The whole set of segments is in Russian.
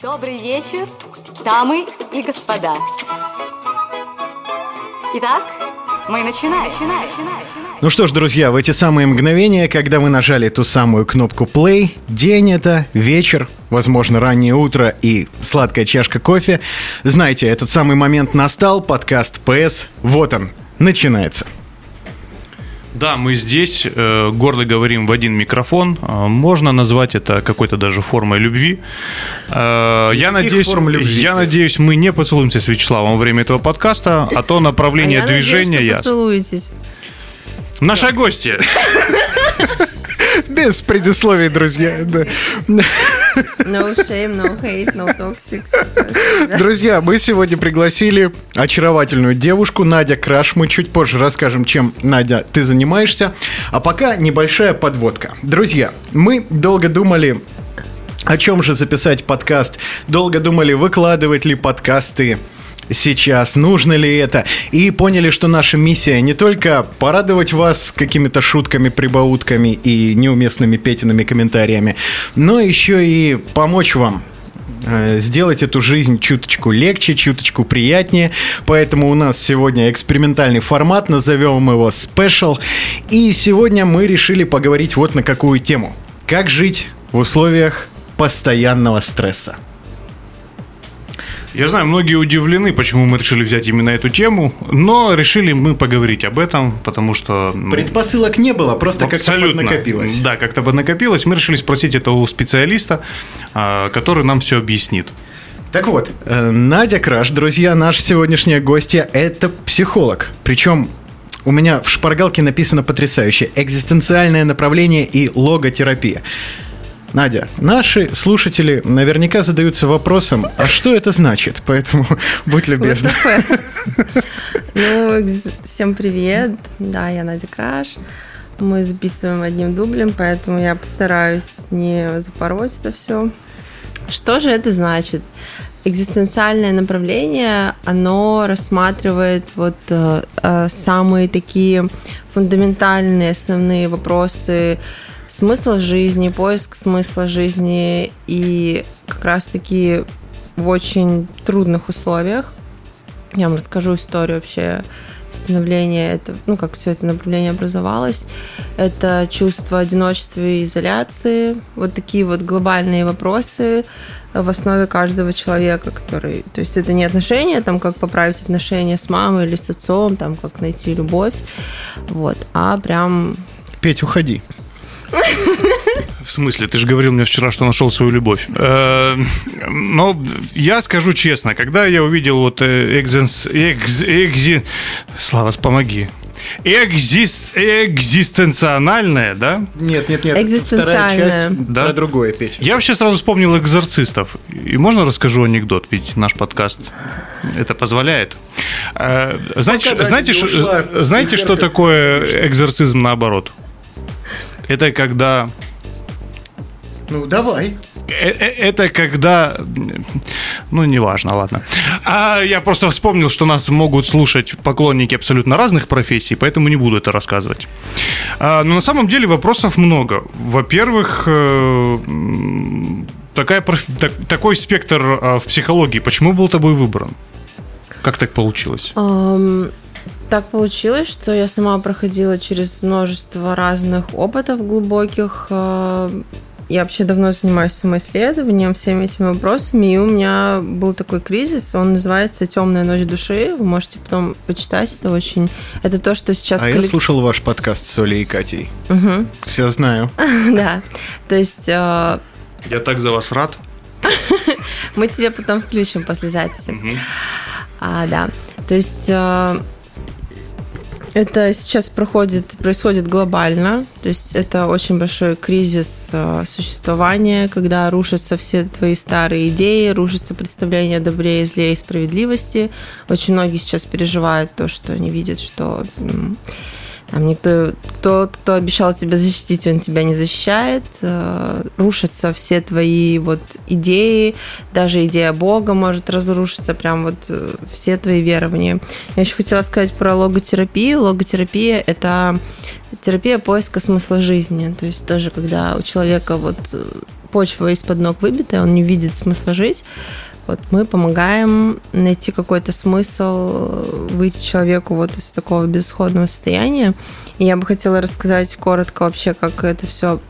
Добрый вечер, дамы и господа. Итак, мы начинаем. начинаем, начинаем. Ну что ж, друзья, в эти самые мгновения, когда вы нажали ту самую кнопку play, день это, вечер, возможно, раннее утро и сладкая чашка кофе, знаете, этот самый момент настал, подкаст PS, вот он, начинается. Да, мы здесь э, гордо говорим в один микрофон. Э, можно назвать это какой-то даже формой любви. Э, я надеюсь, форм любви? я надеюсь, мы не поцелуемся с Вячеславом во время этого подкаста, а то направление а я движения надеюсь, что ясно. поцелуетесь. Наша гостья. Без предисловий, друзья. да. No shame, no hate, no toxic. Друзья, мы сегодня пригласили очаровательную девушку Надя Краш. Мы чуть позже расскажем, чем, Надя, ты занимаешься. А пока небольшая подводка. Друзья, мы долго думали, о чем же записать подкаст. Долго думали, выкладывать ли подкасты сейчас, нужно ли это. И поняли, что наша миссия не только порадовать вас какими-то шутками, прибаутками и неуместными Петиными комментариями, но еще и помочь вам э, сделать эту жизнь чуточку легче, чуточку приятнее. Поэтому у нас сегодня экспериментальный формат, назовем его Special. И сегодня мы решили поговорить вот на какую тему. Как жить в условиях постоянного стресса. Я знаю, многие удивлены, почему мы решили взять именно эту тему, но решили мы поговорить об этом, потому что... ну, Предпосылок не было, просто как-то накопилось. Да, как-то поднакопилось. Мы решили спросить это у специалиста, а, который нам все объяснит. Так вот, э, Надя Краш, друзья, наша сегодняшняя гостья, это психолог. Причем у меня в шпаргалке написано потрясающе. Экзистенциальное направление и логотерапия. Надя, наши слушатели наверняка задаются вопросом, а что это значит? Поэтому будь любезна. Ну, всем привет. Да, я Надя Краш. Мы записываем одним дублем, поэтому я постараюсь не запороть это все. Что же это значит? Экзистенциальное направление, оно рассматривает вот э, э, самые такие фундаментальные основные вопросы смысла жизни, поиск смысла жизни и как раз-таки в очень трудных условиях. Я вам расскажу историю вообще становления, это, ну, как все это направление образовалось. Это чувство одиночества и изоляции. Вот такие вот глобальные вопросы в основе каждого человека, который... То есть это не отношения, там, как поправить отношения с мамой или с отцом, там, как найти любовь, вот, а прям Петь, уходи. В смысле, ты же говорил мне вчера, что нашел свою любовь. Э, Но я скажу честно, когда я увидел вот э, экзенс, экз, экзи, Слава, помоги. Экзист, экзистенциональное, да? Нет, нет, нет. Вторая Экзистенциальная. часть Да? про другое, Петь. Я вообще сразу вспомнил экзорцистов. И можно расскажу анекдот? Ведь наш подкаст это позволяет. Э, Знаете, Пока знаете, ш- ушла, знаете, что такое экзорцизм наоборот? Это когда Ну, давай. Э- э- Это когда... Ну, неважно, ладно. А я просто вспомнил, что нас могут слушать поклонники абсолютно разных профессий, поэтому не буду это рассказывать. А, но на самом деле вопросов много. Во-первых, э, такая, так- такой спектр а, в психологии, почему был тобой выбран? Как так получилось? Так получилось, что я сама проходила через множество разных опытов глубоких. Я вообще давно занимаюсь самоисследованием, всеми этими вопросами, и у меня был такой кризис, он называется «Темная ночь души». Вы можете потом почитать, это очень... Это то, что сейчас... А я коллек- слушал ваш подкаст с Олей и Катей. Мгм. Все знаю. Да, то есть а, Я так за вас рад. мы тебе потом включим после записи. А, да. То есть э, это сейчас проходит, происходит глобально. То есть это очень большой кризис э, существования, когда рушатся все твои старые идеи, рушится представление о добре и зле и справедливости. Очень многие сейчас переживают то, что они видят, что там никто, тот, кто обещал тебя защитить, он тебя не защищает. Э, Рушатся все твои вот идеи, даже идея Бога может разрушиться, прям вот э, все твои верования. Я еще хотела сказать про логотерапию. Логотерапия – это терапия поиска смысла жизни. То есть даже когда у человека вот э, почва из-под ног выбитая, он не видит смысла жить. Вот мы помогаем найти какой-то смысл, выйти человеку вот из такого безысходного состояния. И я бы хотела рассказать коротко вообще, как это все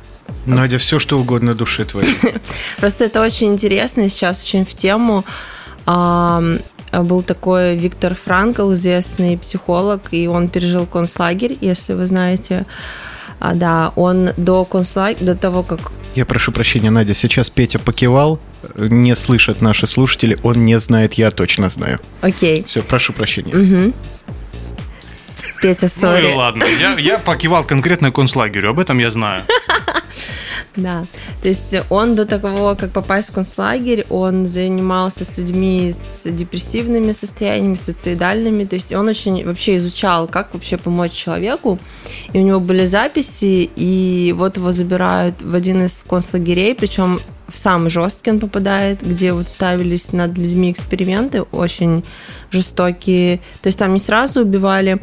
Надя, все что угодно душе твоей. Просто это очень интересно, сейчас очень в тему. Был такой Виктор Франкл, известный психолог, и он пережил концлагерь, если вы знаете. А, Да, он до концлагеря, до того, как Я прошу прощения, Надя, сейчас Петя покивал, не слышат наши слушатели, он не знает, я точно знаю. Окей. Все, прошу прощения. Мгм. Петя, Ну сори. и ладно, я, я покивал конкретно концлагерю, об этом я знаю. Да, то есть он до того, как попасть в концлагерь, он занимался с людьми с депрессивными состояниями, суицидальными, то есть он очень вообще изучал, как вообще помочь человеку, и у него были записи, и вот его забирают в один из концлагерей, причем в самый жесткий он попадает, где вот ставились над людьми эксперименты очень жестокие, то есть там не сразу убивали,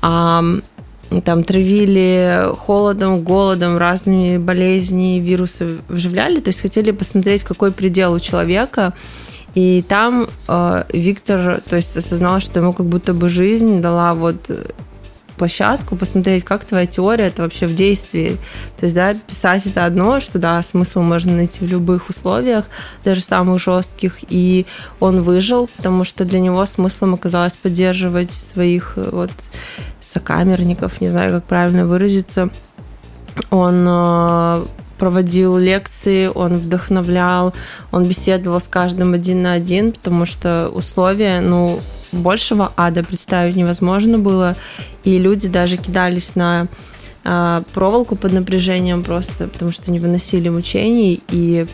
а там травили холодом, голодом, разными болезни, вирусы вживляли, то есть хотели посмотреть, какой предел у человека. И там э, Виктор, то есть осознал, что ему как будто бы жизнь дала вот площадку, посмотреть, как твоя теория это вообще в действии. То есть, да, писать это одно, что да, смысл можно найти в любых условиях, даже самых жестких. И он выжил, потому что для него смыслом оказалось поддерживать своих э, вот сокамерников, не знаю, как правильно выразиться. Он э, проводил лекции, он вдохновлял, он беседовал с каждым один на один, потому что условия, ну, большего ада. Представить невозможно было, и люди даже кидались на э, проволоку под напряжением просто, потому что не выносили мучений, и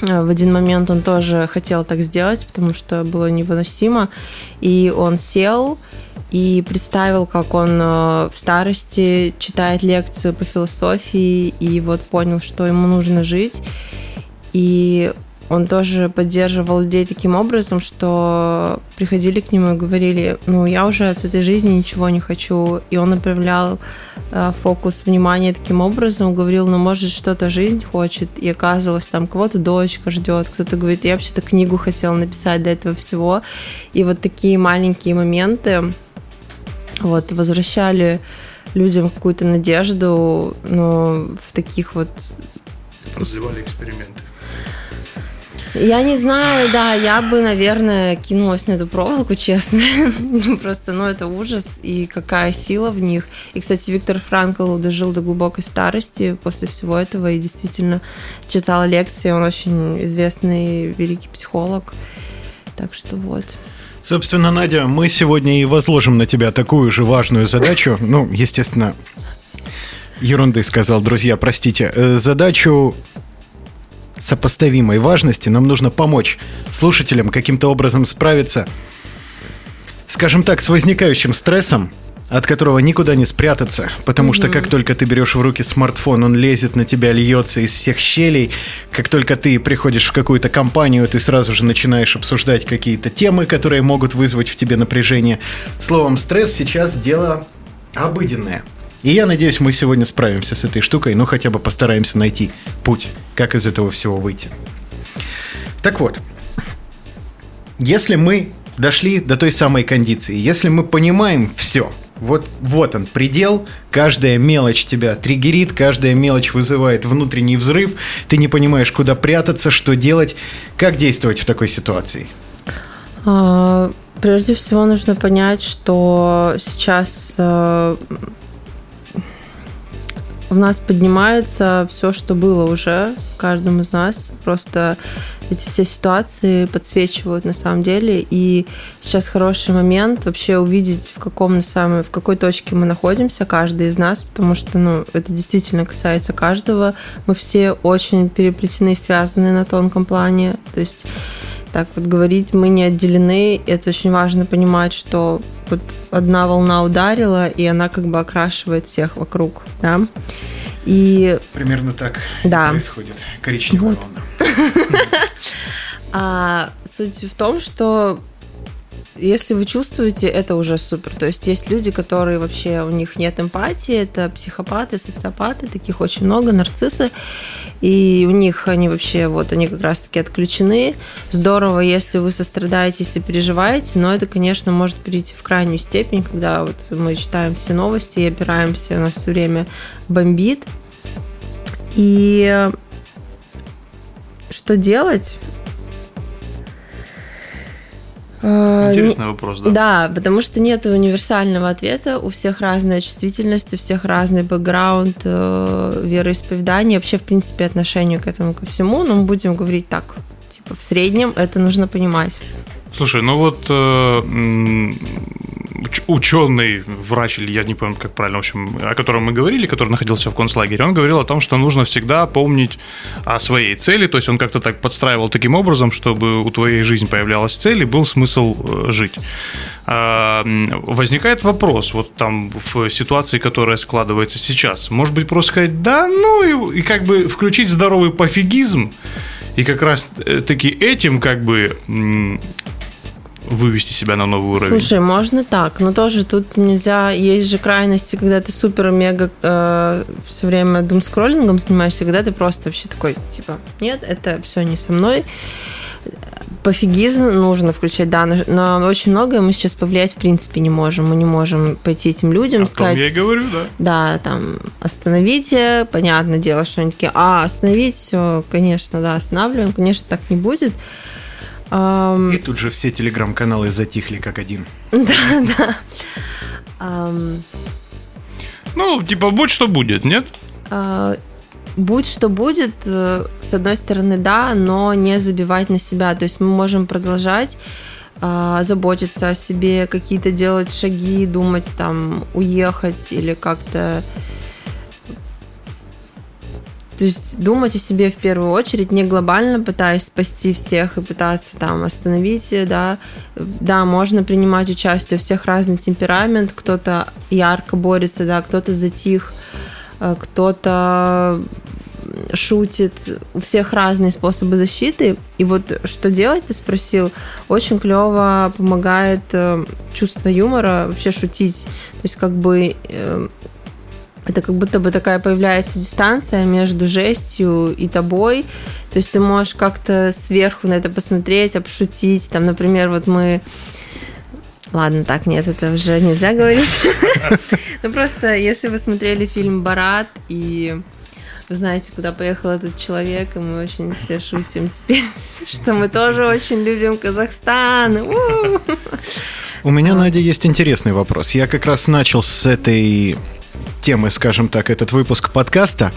э, в один момент он тоже хотел так сделать, потому что было невыносимо, и он сел и представил, как он э, в старости читает лекцию по философии, и вот понял, что ему нужно жить, и он тоже поддерживал людей таким образом, что приходили к нему и говорили, ну, я уже от этой жизни ничего не хочу. И он направлял э, фокус внимания таким образом, говорил, ну, может, что-то жизнь хочет. И оказывалось, там кого-то дочка ждет, кто-то говорит, я вообще-то книгу хотел написать до этого всего. И вот такие маленькие моменты вот, возвращали людям какую-то надежду, но в таких вот Развивали эксперименты. Я не знаю, да, я бы, наверное, кинулась на эту проволоку, честно. Просто, ну, это ужас, и какая сила в них. И, кстати, Виктор Франкл дожил до глубокой старости после всего этого и действительно читал лекции. Он очень известный великий психолог. Так что вот. Собственно, Надя, мы сегодня и возложим на тебя такую же важную задачу. Ну, естественно, ерунды сказал, друзья, простите. Э, Задачу сопоставимой важности нам нужно помочь слушателям каким-то образом справиться, скажем так, с возникающим стрессом, от которого никуда не спрятаться, потому что как только ты берешь в руки смартфон, он лезет на тебя, льется из всех щелей. Как только ты приходишь в какую-то компанию, ты сразу же начинаешь обсуждать какие-то темы, которые могут вызвать в тебе напряжение. Словом, стресс сейчас дело обыденное. И я надеюсь, мы сегодня справимся с этой штукой, ну хотя бы постараемся найти путь, как из этого всего выйти. Так вот, если мы дошли до той самой кондиции, если мы понимаем все, вот, вот он, предел, каждая мелочь тебя триггерит, каждая мелочь вызывает внутренний взрыв, ты не понимаешь, куда прятаться, что делать, как действовать в такой ситуации. А, Прежде всего нужно понять, что сейчас э, в нас поднимается все, что было уже в каждом из нас. Просто эти все ситуации подсвечивают на самом деле. И сейчас хороший момент вообще увидеть, в каком на самом, в какой точке мы находимся, каждый из нас, потому что ну, это действительно касается каждого. Мы все очень переплетены связаны на тонком плане. То есть так вот говорить, мы не отделены. Это очень важно понимать, что вот одна волна ударила, и она как бы окрашивает всех вокруг, да. И Примерно так Да. происходит. Коричневая Вот. волна. а, суть в том, что если вы чувствуете, это уже супер. То есть есть люди, которые вообще, у них нет эмпатии, это психопаты, социопаты, таких очень много, нарциссы, и у них они вообще, вот они как раз-таки отключены. Здорово, если вы сострадаете, если переживаете, но это, конечно, может перейти в крайнюю степень, когда вот мы читаем все новости и опираемся, у нас все время бомбит. И что делать? А, Интересный вопрос, да? Да, потому что нет универсального ответа. У всех разная чувствительность, у всех разный бэкграунд, э, вероисповедание, вообще, в принципе, отношение к этому ко всему. Но мы будем говорить так, типа, в среднем это нужно понимать. Слушай, ну вот э, ученый, врач, или я не помню, как правильно, в общем, о котором мы говорили, который находился в концлагере, он говорил о том, что нужно всегда помнить о своей цели, то есть он как-то так подстраивал таким образом, чтобы у твоей жизни появлялась цель и был смысл э, жить. Возникает вопрос, вот там в ситуации, которая складывается сейчас, может быть, просто сказать, да, ну и, и как бы включить здоровый пофигизм, и как раз э, таки этим как бы вывести себя на новый уровень. Слушай, можно так, но тоже тут нельзя. Есть же крайности, когда ты супер-мега э, все время думскроллингом занимаешься, когда ты просто вообще такой, типа, нет, это все не со мной. Пофигизм нужно включать, да, но, но очень многое мы сейчас повлиять в принципе не можем. Мы не можем пойти этим людям О сказать... я и говорю, да. Да, там, остановите, понятное дело, что они такие, а, остановить, все, конечно, да, останавливаем, конечно, так не будет. И тут же все телеграм-каналы затихли как один. Да, да. Ну, типа, будь что будет, нет? А, будь что будет, э, с одной стороны, да, но не забивать на себя. То есть мы можем продолжать а, заботиться о себе, какие-то делать шаги, думать там, уехать или как-то то есть думать о себе в первую очередь, не глобально пытаясь спасти всех и пытаться там остановить, да. Да, можно принимать участие, у всех разный темперамент, кто-то ярко борется, да, кто-то затих, э, кто-то шутит, у всех разные способы защиты. И вот что делать, ты спросил, очень клево помогает э, чувство юмора, вообще шутить. То есть как бы э, это как будто бы такая появляется дистанция между жестью и тобой. То есть ты можешь как-то сверху на это посмотреть, обшутить. Там, например, вот мы... Ладно, так, нет, это уже нельзя говорить. Ну просто, если вы смотрели фильм «Барат» и вы знаете, куда поехал этот человек, и мы очень все шутим теперь, что мы тоже очень любим Казахстан. У меня, Надя, есть интересный вопрос. Я как раз начал с этой темы, скажем так, этот выпуск подкаста.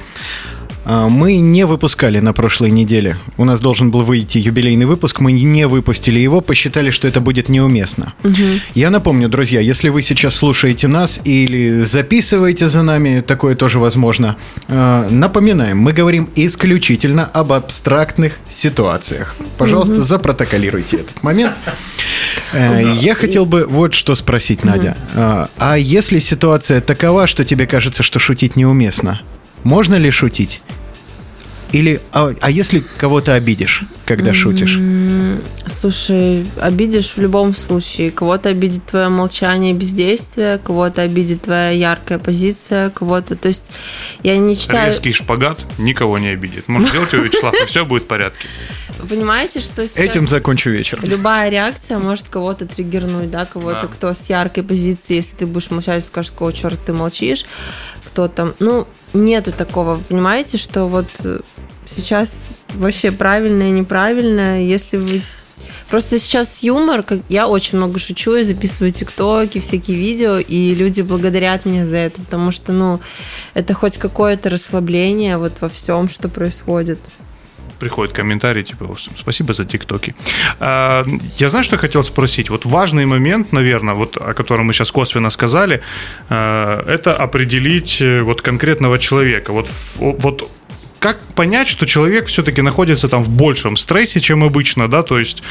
А, мы не выпускали на прошлой неделе. У нас должен был выйти юбилейный выпуск, мы не выпустили его, посчитали, что это будет неуместно. Угу. Я напомню, друзья, если вы сейчас слушаете нас или записываете за нами, такое тоже возможно. А, напоминаем, мы говорим исключительно об абстрактных ситуациях. Пожалуйста, угу. запротоколируйте этот момент. Э, я хотел бы вот что спросить, Надя. А, а если ситуация такова, что тебе кажется, что шутить неуместно, можно ли шутить? Или, а, а если кого-то обидишь, когда шутишь? Слушай, обидишь в любом случае. Кого-то обидит твое молчание и бездействие, кого-то обидит твоя яркая позиция, кого-то... То есть я не читаю... Резкий шпагат никого не обидит. Может делать его, Вячеслав, и все будет в порядке. Вы понимаете, что сейчас... Этим закончу вечер. Любая реакция может кого-то триггернуть, да, кого-то, да. кто с яркой позиции, если ты будешь молчать, скажешь, какого черта ты молчишь, кто там... Ну, нету такого, понимаете, что вот сейчас вообще правильное и неправильное, если вы Просто сейчас юмор, как я очень много шучу, я записываю тиктоки, всякие видео, и люди благодарят меня за это, потому что, ну, это хоть какое-то расслабление вот во всем, что происходит приходят комментарии, типа, спасибо за тиктоки. А, я знаю, что хотел спросить. Вот важный момент, наверное, вот о котором мы сейчас косвенно сказали, а, это определить э, вот конкретного человека. Вот, вот как понять, что человек все-таки находится там в большем стрессе, чем обычно, да, то есть,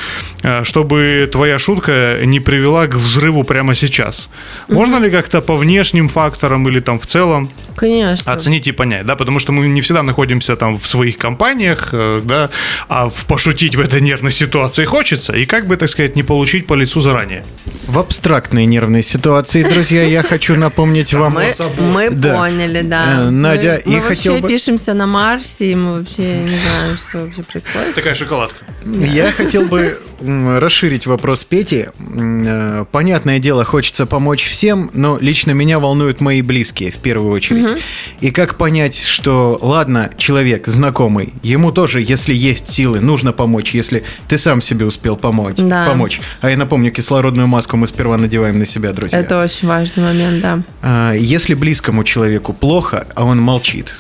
э, чтобы твоя шутка не привела к взрыву прямо сейчас. Можно ли как-то по внешним факторам или там в целом Конечно. оценить и понять, да, потому что мы не всегда находимся там в своих компаниях, э, да, а в пошутить в этой нервной ситуации хочется, и как бы, так сказать, не получить по лицу заранее. В абстрактной нервной ситуации, друзья, я хочу напомнить вам... Мы, мы Да. поняли, да. Э, Надя, мы, и мы хотел вообще бы- пишемся на Марсе, и мы вообще не знаем, что вообще происходит. Такая шоколадка. Я хотел бы расширить вопрос Пети. Э, Понятное дело, хочется помочь всем, но лично меня волнуют мои близкие в первую очередь. И как понять, что, ладно, человек знакомый, ему тоже, если есть силы, нужно помочь, если ты сам себе успел помочь. Да. помочь. А я напомню, кислородную маску мы сперва надеваем на себя, друзья. Это очень важный момент, да. А, Если близкому человеку плохо, а он молчит,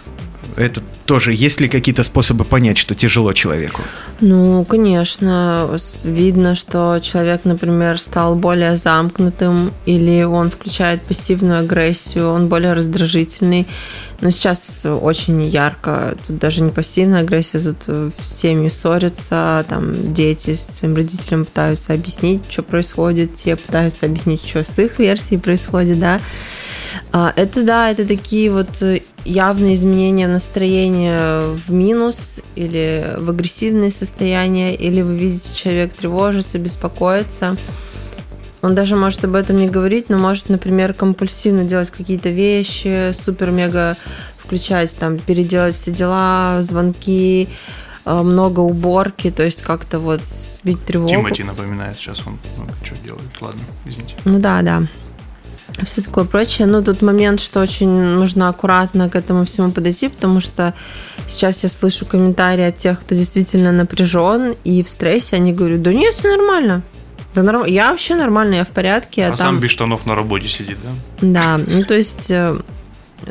это тоже, есть ли какие-то способы понять, что тяжело человеку? Ну, конечно, видно, что человек, например, стал более замкнутым, или он включает пассивную агрессию, он более раздражительный. Но сейчас очень ярко, тут даже не пассивная агрессия, тут э, семьи ссорятся, там дети своим родителям пытаются объяснить, что происходит, те пытаются объяснить, что с их версией происходит, да. А, Это да, это такие вот э, явные изменения настроения в минус или в агрессивное состояние, или вы видите, человек тревожится, беспокоится. Он даже может об этом не говорить, но может, например, компульсивно делать какие-то вещи, супер-мега включать, там, переделать все дела, звонки, э, много уборки, то есть как-то вот сбить тревогу. Тимати напоминает, сейчас он много чего делает. Ладно, извините. Ну да, да. Все такое прочее. Ну, тут момент, что очень нужно аккуратно к этому всему подойти, потому что сейчас я слышу комментарии от тех, кто действительно напряжен и в стрессе. Они говорят, да нет, все нормально. Да норм... Я вообще нормально, я в порядке. А А, сам там... без штанов на работе сидит, да? Да, ну то есть э,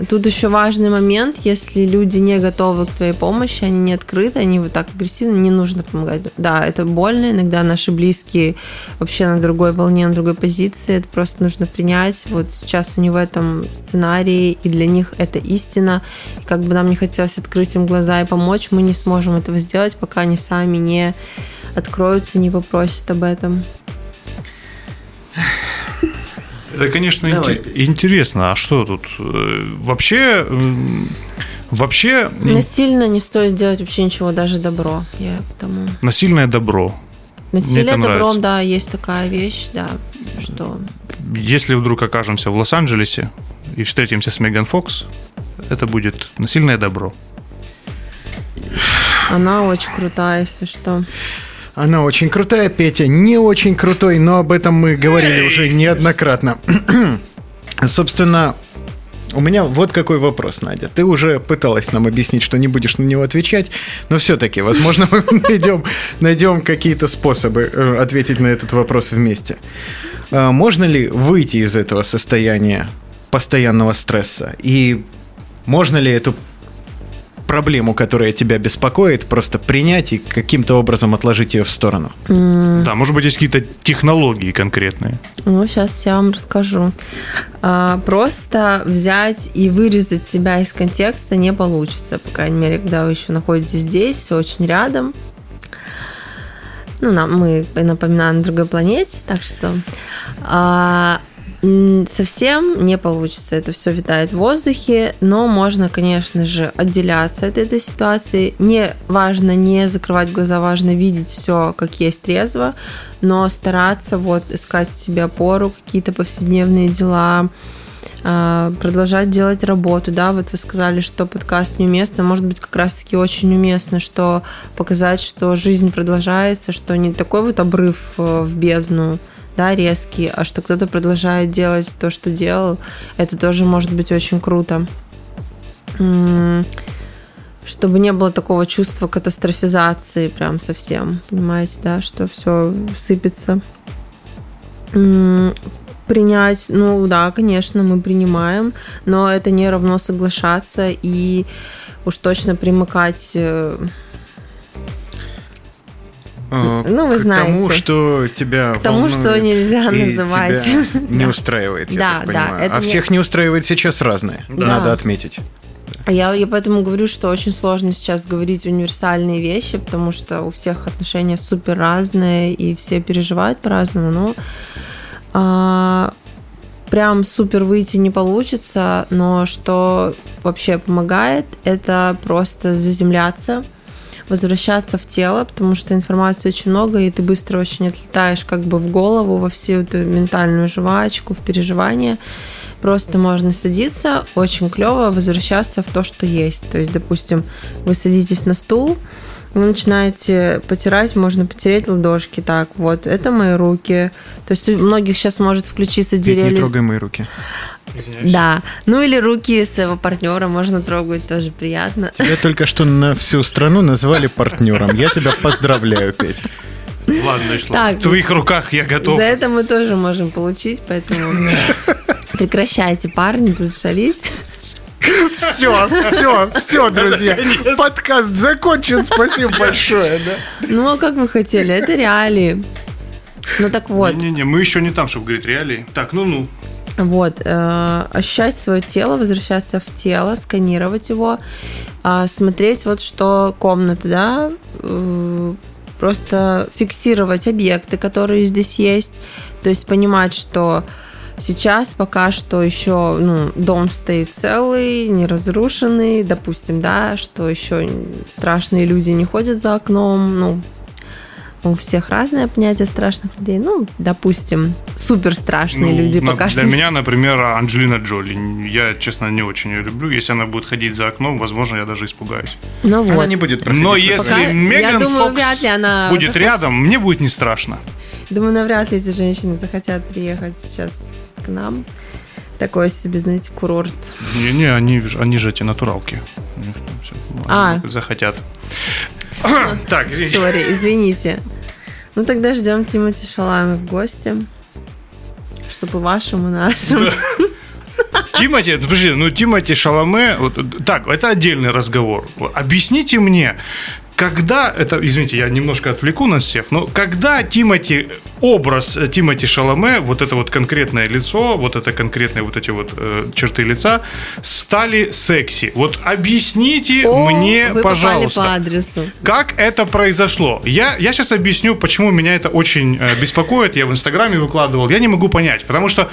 тут еще важный момент, если люди не готовы к твоей помощи, они не открыты, они вот так агрессивны, не нужно помогать. Да, это больно, иногда наши близкие вообще на другой волне, на другой позиции, это просто нужно принять. Вот сейчас они в этом сценарии, и для них это истина. И как бы нам не хотелось открыть им глаза и помочь, мы не сможем этого сделать, пока они сами не откроются, не попросят об этом. Это, конечно, Давай. инте- интересно. А что тут? Э, Вообще, вообще Насильно не стоит делать вообще ничего, даже добро. Я к тому. насильное добро. Насилие это нравится. добром, да, есть такая вещь, да, что Если вдруг окажемся в Лос-Анджелесе и встретимся с Меган Фокс, это будет насильное добро. она очень крутая, если что. Она очень крутая, Петя не очень крутой, но об этом мы говорили уже неоднократно. Собственно, у меня вот какой вопрос, Надя. Ты уже пыталась нам объяснить, что не будешь на него отвечать, но все-таки, возможно, мы найдем, найдем какие-то способы э, ответить на этот вопрос вместе. А Можно ли выйти из этого состояния постоянного стресса? И можно ли эту проблему, которая тебя беспокоит, просто принять и каким-то образом отложить ее в сторону? Да, может быть, есть какие-то технологии конкретные. Ну, сейчас я вам расскажу. А, Просто взять и вырезать себя из контекста не получится, по крайней мере, когда вы еще находитесь здесь, все очень рядом. Ну, нам, мы, напоминаю, на другой планете, так что а, совсем не получится. Это все витает в воздухе, но можно, конечно же, отделяться от этой ситуации. Не важно не закрывать глаза, важно видеть все как есть трезво, но стараться вот искать себе опору, какие-то повседневные дела, а, продолжать делать работу, да, вот вы сказали, что подкаст неуместно, может быть, как раз-таки очень уместно, что показать, что жизнь продолжается, что не такой вот обрыв э, в бездну, да, резкий, а что кто-то продолжает делать то, что делал, это тоже может быть очень круто. Чтобы не было такого чувства катастрофизации прям совсем, понимаете, да, что все сыпется. Принять, ну да, конечно, мы принимаем, но это не равно соглашаться и уж точно примыкать Э, Ну, вы к знаете. тому, что тебя К тому, что нельзя называть. не Да. устраивает, я Да, так да, понимаю. это А не- всех не устраивает сейчас разное, Да. надо отметить. Я, я поэтому говорю, что очень сложно сейчас говорить универсальные вещи, потому что у всех отношения супер разные, и все переживают по-разному. Но а, прям супер выйти не получится, но что вообще помогает, это просто заземляться, возвращаться в тело, потому что информации очень много, и ты быстро очень отлетаешь как бы в голову, во всю эту ментальную жвачку, в переживания. Просто можно садиться, очень клево возвращаться в то, что есть. То есть, допустим, вы садитесь на стул, вы начинаете потирать, можно потереть ладошки. Так, вот, это мои руки. То есть у многих сейчас может включиться деревья. не трогай мои руки. Да. Ну или руки своего партнера можно трогать, тоже приятно. Тебя только что на всю страну назвали партнером. Я тебя поздравляю, Петь. Ладно, Ишла, Так. в твоих руках я готов. За это мы тоже можем получить, поэтому прекращайте, парни, тут шалить. Все, все, все, друзья. Подкаст закончен. Спасибо большое. да. Ну, а как вы хотели? Это реалии. Ну так вот, Не-не-не, мы еще не там, чтобы говорить реалии. Так, ну-ну. вот, э, ощущать свое тело, возвращаться в тело, сканировать его, а, смотреть вот что комната, да, э, просто фиксировать объекты, которые здесь есть, то есть понимать, что сейчас пока что еще ну, дом стоит целый, не разрушенный, допустим, да, что еще страшные люди не ходят за окном, ну, у всех разное понятие страшных людей. Ну, допустим, супер страшные Ну, люди на- пока Для что. меня, например, Анджелина Джоли. Я, честно, не очень ее люблю. Если она будет ходить за окном, возможно, я даже испугаюсь. Ну вот. Она не будет проходить. Но если Пока- я Меган думаю, Фокс вряд ли она будет захочет. рядом, мне будет не страшно. Думаю, навряд ли эти женщины захотят приехать сейчас к нам. Такой себе, знаете, курорт. Не-не, они, они же эти натуралки. А. Захотят. Так, извините. Сори, извините. Ну тогда ждем Тимати Шалами в гости. Чтобы вашим и нашим. Тимати, подожди, ну Тимати Шаломе, вот, так, это отдельный разговор. Объясните мне, когда, это, извините, я немножко отвлеку нас всех, но когда Тимати, образ Тимати Шаломе, вот это вот конкретное лицо, вот это конкретные вот эти вот э, черты лица, стали секси? Вот объясните О, мне, вы пожалуйста. по адресу. Как это произошло? Я, я сейчас объясню, почему меня это очень э, беспокоит. Я в Инстаграме выкладывал. Я не могу понять, потому что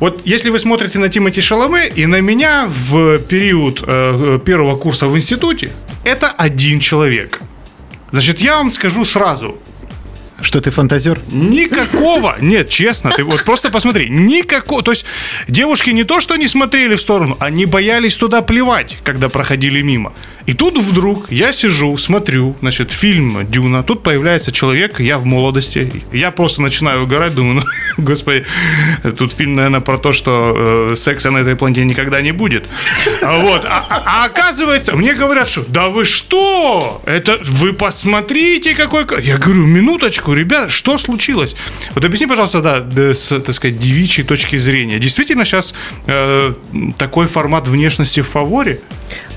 вот если вы смотрите на Тимати Шаломе и на меня в период э, первого курса в институте, это один человек. Значит, я вам скажу сразу, Что ты фантазер? Никакого, нет, честно, ты вот просто посмотри, никакого, то есть девушки не то, что не смотрели в сторону, они боялись туда плевать, когда проходили мимо. И тут вдруг я сижу, смотрю, значит, фильм «Дюна», тут появляется человек, я в молодости, я просто начинаю угорать, думаю, ну, господи, тут фильм, наверное, про то, что э, секса на этой планете никогда не будет. А Вот, а, а- оказывается, мне говорят, что да вы что? Это вы посмотрите, какой... ка-». Я говорю, минуточку, ребят, что случилось? Вот объясни, пожалуйста, да, с, так сказать, девичьей точки зрения. Действительно сейчас э, такой формат внешности в фаворе?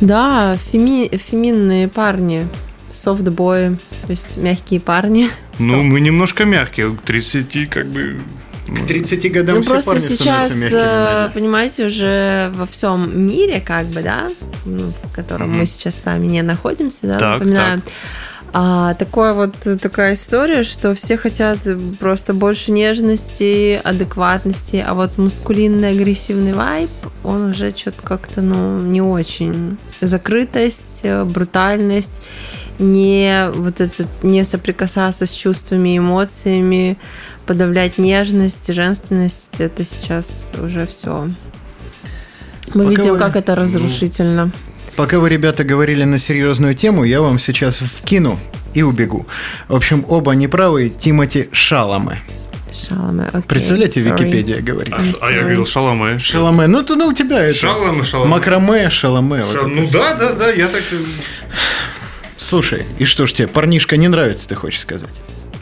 Да, феми- феминные парни. Софтбои, то есть мягкие парни. Ну, Софт. мы немножко мягкие, к 30 как бы... К 30 годам Ну, все просто парни сейчас, становятся мягкими, э, Надя. понимаете, уже во всем мире, как бы, да, ну, в котором мы сейчас с вами не находимся, да, Так, напоминаю. А, такое вот такая история, что все хотят просто больше нежности, адекватности, а вот мускулинный агрессивный вайб, он уже что-то как-то, ну, не очень. Закрытость, э, брутальность, не вот этот, не соприкасаться с чувствами, эмоциями, подавлять нежность, женственность, это сейчас уже все. Мы Пока видим, вы- как это разрушительно. Пока вы, ребята, говорили на серьезную тему, я вам сейчас вкину и убегу. В общем, оба неправы Тимати Шаламе. Шаломе, окей, Представляете, sorry. Википедия говорит. А, а я говорил шаломе. Шаламе. Ну, то, ну, у тебя это... Шаламе, шаламе. Макраме, шаламе. вот Ша- это. Ну да, да, да, я так... Слушай, и что ж тебе, парнишка не нравится, ты хочешь сказать?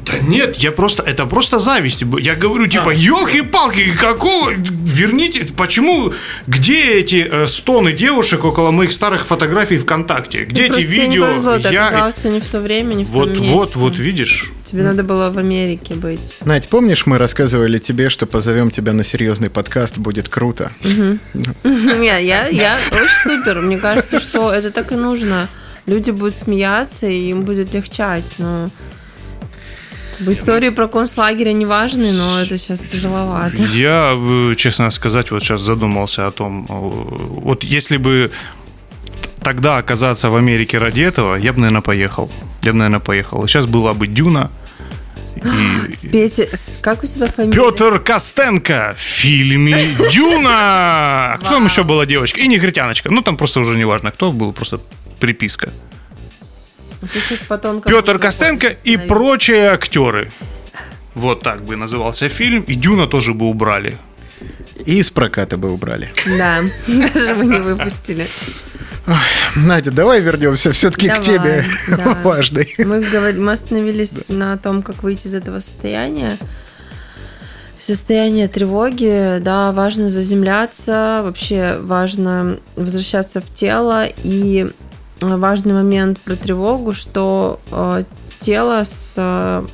Да нет, я просто, это просто зависть. Я говорю, типа, елки-палки, какого, верните, почему, где эти э, стоны девушек около моих старых фотографий ВКонтакте? Где Ну, эти тебе видео? Не повезло, ты Я- оказался не в то время, не в Вот, том вот, месте. вот, видишь? Тебе надо было в Америке быть. Надь, помнишь, мы рассказывали тебе, что позовем тебя на серьезный подкаст, будет круто. Не, я, я очень супер. Мне кажется, что это так и нужно. Люди будут смеяться, и им будет легчать. Но истории про концлагеря не важны, но это сейчас тяжеловато. Я, э, честно сказать, вот сейчас задумался о том, э, вот если бы тогда оказаться в Америке ради этого, я бы, наверное, поехал. Я бы, наверное, поехал. Сейчас была бы Дюна. И... Петя, с- как у тебя фамилия? Петр Костенко в фильме «Дюна». Кто там еще была девочка? И негритяночка. Ну, там просто уже не важно, кто был, просто приписка. Петр Костенко и прочие актеры. Вот так бы назывался фильм. И Дюна тоже бы убрали. И из проката бы убрали. Да, даже мы не выпустили. Надя, давай вернемся все-таки к теме да. важной. Мы, говор- мы остановились на том, как выйти из этого состояния. Состояние тревоги, да, важно заземляться, вообще важно возвращаться в тело. И важный момент про тревогу, что э, тело с э,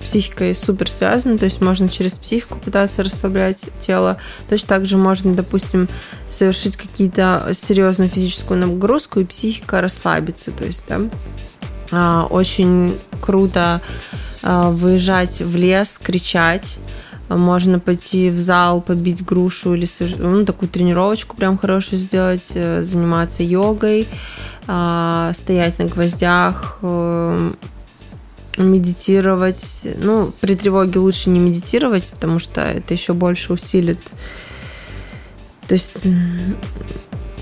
психикой супер связано, то есть можно через психику пытаться расслаблять тело. Точно так же можно, допустим, совершить какие-то серьезную физическую нагрузку, и психика расслабится. То есть, да, а, очень круто а, выезжать в лес, кричать. Можно пойти в зал, побить грушу или ну, такую тренировочку прям хорошую сделать, э, заниматься йогой, а, стоять на гвоздях, э, медитировать. Ну, при тревоге лучше не медитировать, потому что это еще больше усилит. То есть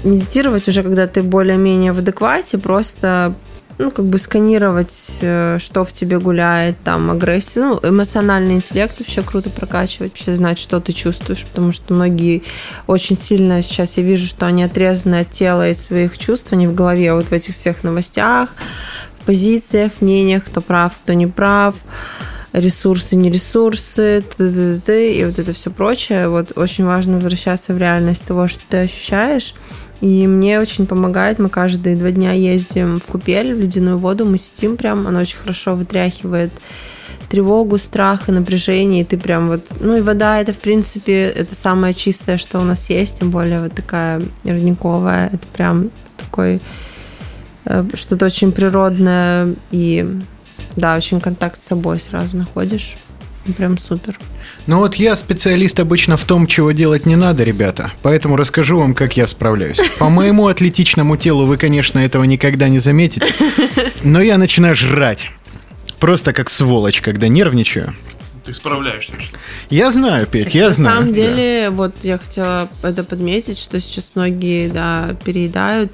медитировать уже, когда ты более-менее в адеквате, просто ну, как бы сканировать, э, что в тебе гуляет, там, агрессия, ну, эмоциональный интеллект вообще круто прокачивать, вообще знать, что ты чувствуешь, потому что многие очень сильно сейчас я вижу, что они отрезаны от тела и своих чувств, они в голове вот в этих всех новостях, в позициях, в мнениях, кто прав, кто не прав, ресурсы, не ресурсы, т.д. и вот это все прочее. Вот очень важно возвращаться в реальность того, что ты ощущаешь. И мне очень помогает, мы каждые два дня ездим в купель, в ледяную воду, мы сидим прям, она очень хорошо вытряхивает тревогу, страх и напряжение, и ты прям вот... Ну и вода, это, в принципе, это самое чистое, что у нас есть, тем более вот такая родниковая, это прям такой э, что-то очень природное и, да, очень контакт с собой сразу находишь. Прям супер. Ну вот я специалист обычно в том, чего делать не надо, ребята. Поэтому расскажу вам, как я справляюсь. По моему атлетичному телу вы, конечно, этого никогда не заметите. Но я начинаю жрать. Просто как сволочь, когда нервничаю. Ты справляешься. Я знаю, Петь, я На знаю. самом да. деле, вот я хотела это подметить, что сейчас многие, да, переедают.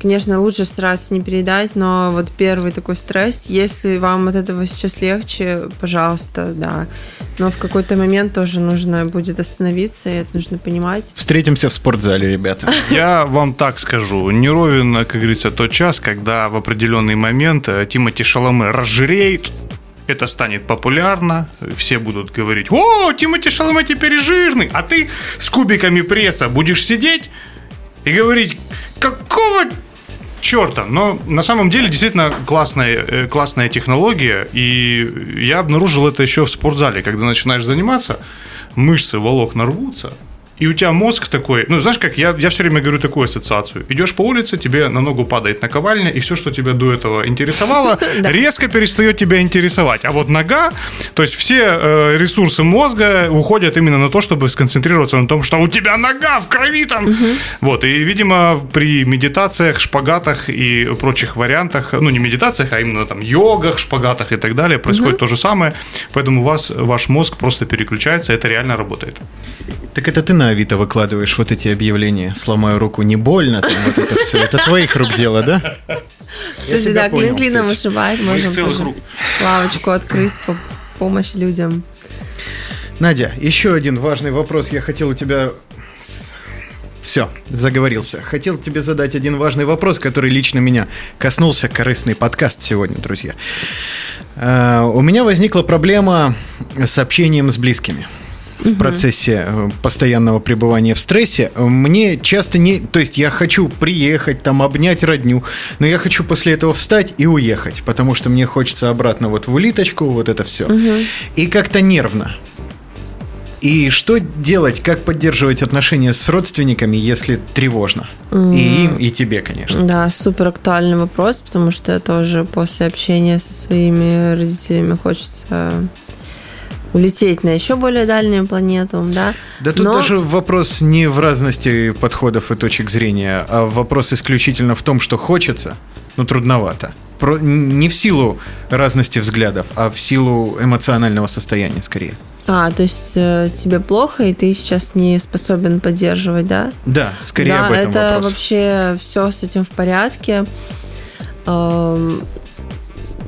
Конечно, лучше стараться не переедать, но вот первый такой стресс, если вам от этого сейчас легче, пожалуйста, да. Но в какой-то момент тоже нужно будет остановиться, и это нужно понимать. Встретимся в спортзале, ребята. Я вам так скажу, не ровен, как говорится, тот час, когда в определенный момент э, Тимати Шаломе разжиреет, это станет популярно, все будут говорить, о, Тимати Шаломе теперь жирный, а ты с кубиками пресса будешь сидеть и говорить, какого черта? Но на самом деле действительно классная, э, классная технология, и я обнаружил это еще в спортзале, когда начинаешь заниматься, мышцы волокна рвутся, и у тебя мозг такой, ну, знаешь, как я, я все время говорю такую ассоциацию. Идешь по улице, тебе на ногу падает наковальня, и все, что тебя до этого интересовало, резко перестает тебя интересовать. А вот нога, то есть все э, ресурсы мозга уходят именно на то, чтобы сконцентрироваться на том, что у тебя нога в крови там. Вот, и, видимо, при медитациях, шпагатах и прочих вариантах, ну, не медитациях, а именно там йогах, шпагатах и так далее, происходит то же самое. Поэтому у вас, ваш мозг просто переключается, это реально работает. Так это ты на Авито выкладываешь вот эти объявления. Сломаю руку, не больно, там вот это все. Это твоих рук дело, да? Кстати, да, клин клином вышибает, можем тоже лавочку открыть по помощь людям. Надя, еще один важный вопрос. Я хотел у тебя... Все, заговорился. Хотел тебе задать один важный вопрос, который лично меня коснулся. Корыстный подкаст сегодня, друзья. Э, у меня возникла проблема с общением с близкими в процессе э, постоянного пребывания в стрессе, мне часто не... То есть я хочу приехать, там, обнять родню, но я хочу после этого встать и уехать, потому что мне хочется обратно вот в улиточку, вот это все. И как-то нервно. И что делать, как поддерживать отношения с родственниками, если тревожно? И им, и тебе, конечно. Да, супер актуальный вопрос, потому что тоже после общения со своими родителями хочется улететь на еще более дальнюю планету, да. Да тут Но... даже вопрос не в разности подходов и точек зрения, а вопрос исключительно в том, что хочется, но трудновато. Про... Не в силу разности взглядов, а в силу эмоционального состояния скорее. А, то есть э, тебе плохо, и ты сейчас не способен поддерживать, да? Да, скорее да, об этом это вопрос. вообще все с этим в порядке. Эм,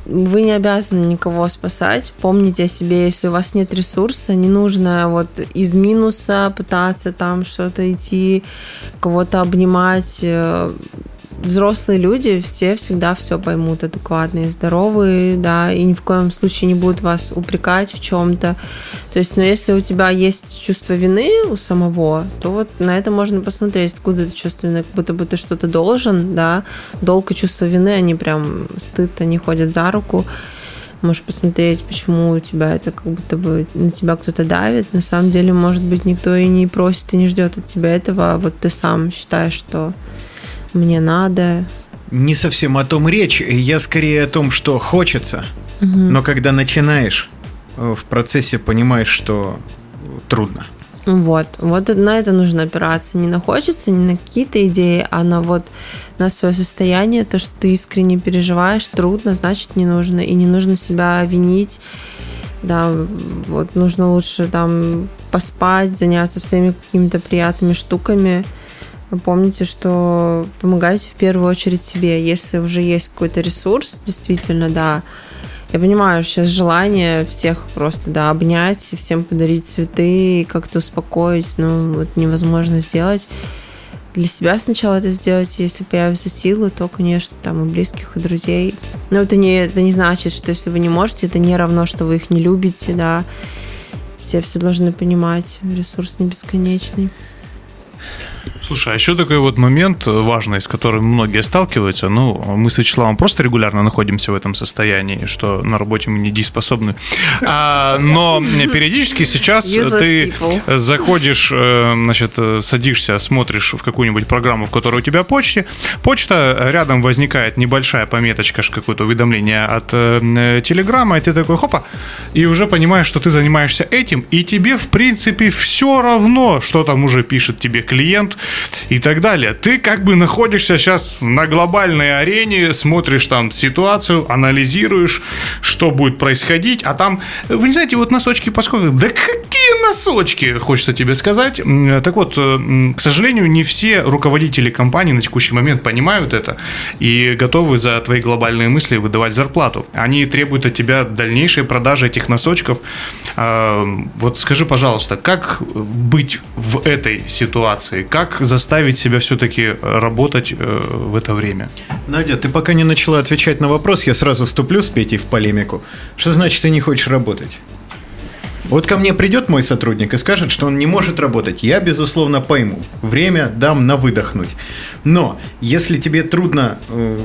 вы не обязаны никого спасать. Помните о себе, если у вас нет ресурса, не нужно вот из минуса пытаться там что-то идти, кого-то обнимать. Взрослые люди все всегда все поймут, адекватные, здоровые, да, и ни в коем случае не будут вас упрекать в чем-то. То есть, но если у тебя есть чувство вины у самого, то вот на это можно посмотреть, откуда это чувство вины, как будто бы ты что-то должен, да, долг и чувство вины, они прям стыд, они ходят за руку. Можешь посмотреть, почему у тебя это как будто бы на тебя кто-то давит. На самом деле, может быть, никто и не просит и не ждет от тебя этого, а вот ты сам считаешь, что мне надо. Не совсем о том речь, я скорее о том, что хочется, но когда начинаешь, э, в процессе понимаешь, что трудно. Вот, вот на это нужно опираться. Не на хочется, не на какие-то идеи, а на вот на свое состояние, то, что ты искренне переживаешь, трудно, значит не нужно. И не нужно себя винить. Да, вот нужно лучше там поспать, заняться своими какими-то приятными штуками. Помните, что помогайте в первую очередь себе. Если уже есть какой-то ресурс, действительно, да, я понимаю, сейчас желание всех просто, да, обнять, всем подарить цветы и как-то успокоить, но вот невозможно сделать. Для себя сначала это сделать, если появятся силы, то, конечно, там и близких, и друзей. Но это не, это не значит, что если вы не можете, это не равно, что вы их не любите, да. Все все должны понимать, ресурс не бесконечный. Слушай, а еще такой вот момент важный, с которым многие сталкиваются. Ну, мы с Вячеславом просто регулярно находимся в этом состоянии, что на работе мы недееспособны. А, но периодически сейчас ты people. заходишь, э, значит, садишься, смотришь в какую-нибудь программу, в которой у тебя почте. Почта, рядом возникает небольшая пометочка, какое-то уведомление от э, Телеграма, и ты такой, хопа, и уже понимаешь, что ты занимаешься этим, и тебе, в принципе, все равно, что там уже пишет тебе клиент и так далее. Ты как бы находишься сейчас на глобальной арене, смотришь там ситуацию, анализируешь, что будет происходить, а там, вы не знаете, вот носочки поскольку... Да какие носочки, хочется тебе сказать. Так вот, э, к сожалению, не все руководители компании на текущий момент понимают это и готовы за твои глобальные мысли выдавать зарплату. Они требуют от тебя дальнейшей продажи этих носочков. А, Вот скажи, пожалуйста, как быть в этой ситуации? Как заставить себя все-таки работать э, в это время? Надя, ты пока не начала отвечать на вопрос, я сразу вступлю с Петей в полемику. Что значит ты не хочешь работать? Вот ко мне придет мой сотрудник и скажет, что он не может работать. Я, безусловно, пойму. Время дам на выдохнуть. Но если тебе трудно э,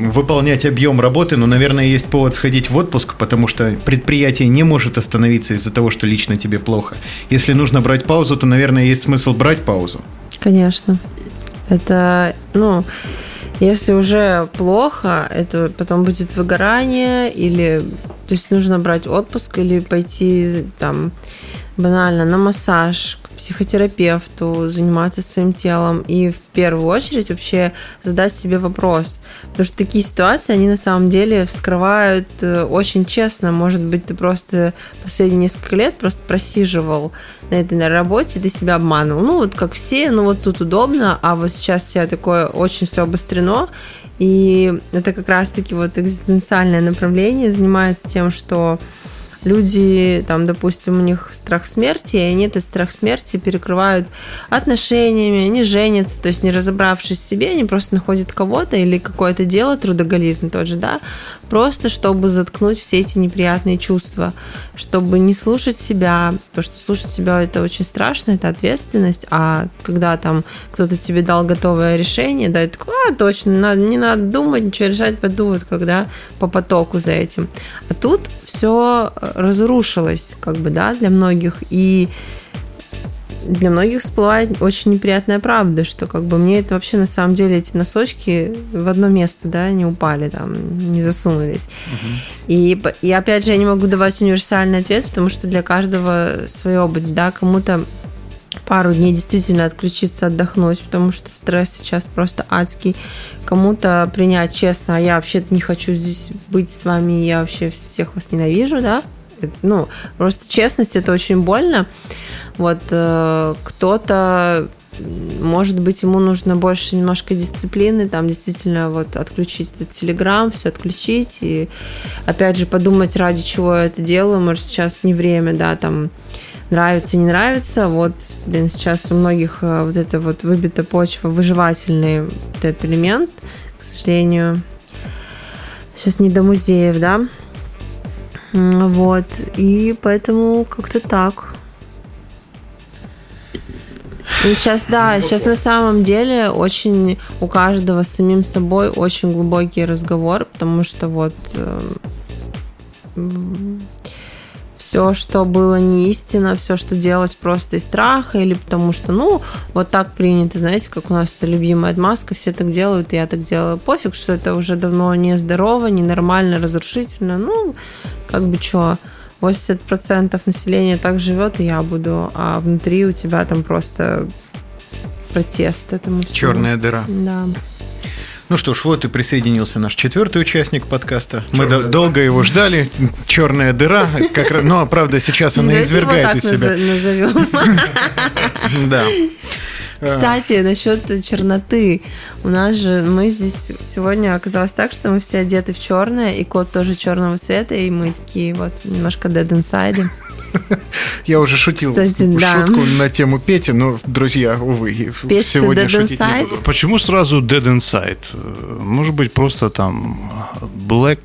выполнять объем работы, ну, наверное, есть повод сходить в отпуск, потому что предприятие не может остановиться из-за того, что лично тебе плохо. Если нужно брать паузу, то, наверное, есть смысл брать паузу. Конечно. Это, ну, если уже плохо, это потом будет выгорание или, то есть нужно брать отпуск или пойти там банально на массаж психотерапевту, заниматься своим телом и в первую очередь вообще задать себе вопрос. Потому что такие ситуации, они на самом деле вскрывают э, очень честно. Может быть, ты просто последние несколько лет просто просиживал на этой на работе, и ты себя обманывал. Ну, вот как все, ну вот тут удобно, а вот сейчас тебя такое очень все обострено, и это как раз-таки вот экзистенциальное направление занимается тем, что люди, там, допустим, у них страх смерти, и они этот страх смерти перекрывают отношениями, они женятся, то есть не разобравшись в себе, они просто находят кого-то или какое-то дело, трудоголизм тот же, да, просто чтобы заткнуть все эти неприятные чувства, чтобы не слушать себя, потому что слушать себя это очень страшно, это ответственность, а когда там кто-то тебе дал готовое решение, да, и такой, а, точно, не надо думать, ничего решать, подумать, когда по потоку за этим. А тут все разрушилось, как бы, да, для многих, и для многих всплывает очень неприятная правда, что как бы мне это вообще на самом деле эти носочки в одно место, да, не упали там, не засунулись. Угу. И, и опять же, я не могу давать универсальный ответ, потому что для каждого свой опыт, да, кому-то пару дней действительно отключиться, отдохнуть, потому что стресс сейчас просто адский. Кому-то принять честно, а я вообще-то не хочу здесь быть с вами, я вообще всех вас ненавижу, да, ну, просто честность это очень больно. Вот э, кто-то может быть, ему нужно больше немножко дисциплины, там действительно вот отключить этот телеграм, все отключить и опять же подумать, ради чего я это делаю, может, сейчас не время, да, там нравится, не нравится, вот, блин, сейчас у многих э, вот это вот выбита почва, выживательный вот этот элемент, к сожалению, сейчас не до музеев, да, вот, и поэтому как-то так. И сейчас, да, сейчас на самом деле очень у каждого с самим собой очень глубокий разговор, потому что вот э, все, что было не истина, все, что делалось просто из страха или потому что, ну, вот так принято, знаете, как у нас это любимая отмазка, все так делают, я так делаю. Пофиг, что это уже давно нездорово, ненормально, разрушительно, ну, как бы что, 80% населения так живет, и я буду, а внутри у тебя там просто протест этому всему. Черная дыра. Да. Ну что ж, вот и присоединился наш четвертый участник подкаста. Мы до- долго его ждали. Черная дыра. Как, ну, правда, сейчас она извергает из себя. назовем. Да. Кстати, насчет черноты. У нас же, мы здесь сегодня оказалось так, что мы все одеты в черное, и кот тоже черного цвета, и мы такие вот немножко dead inside. Я уже шутил Кстати, шутку на тему Пети, но, друзья, увы, Петя, сегодня шутить inside? не буду. Почему сразу Dead Inside? Может быть, просто там Black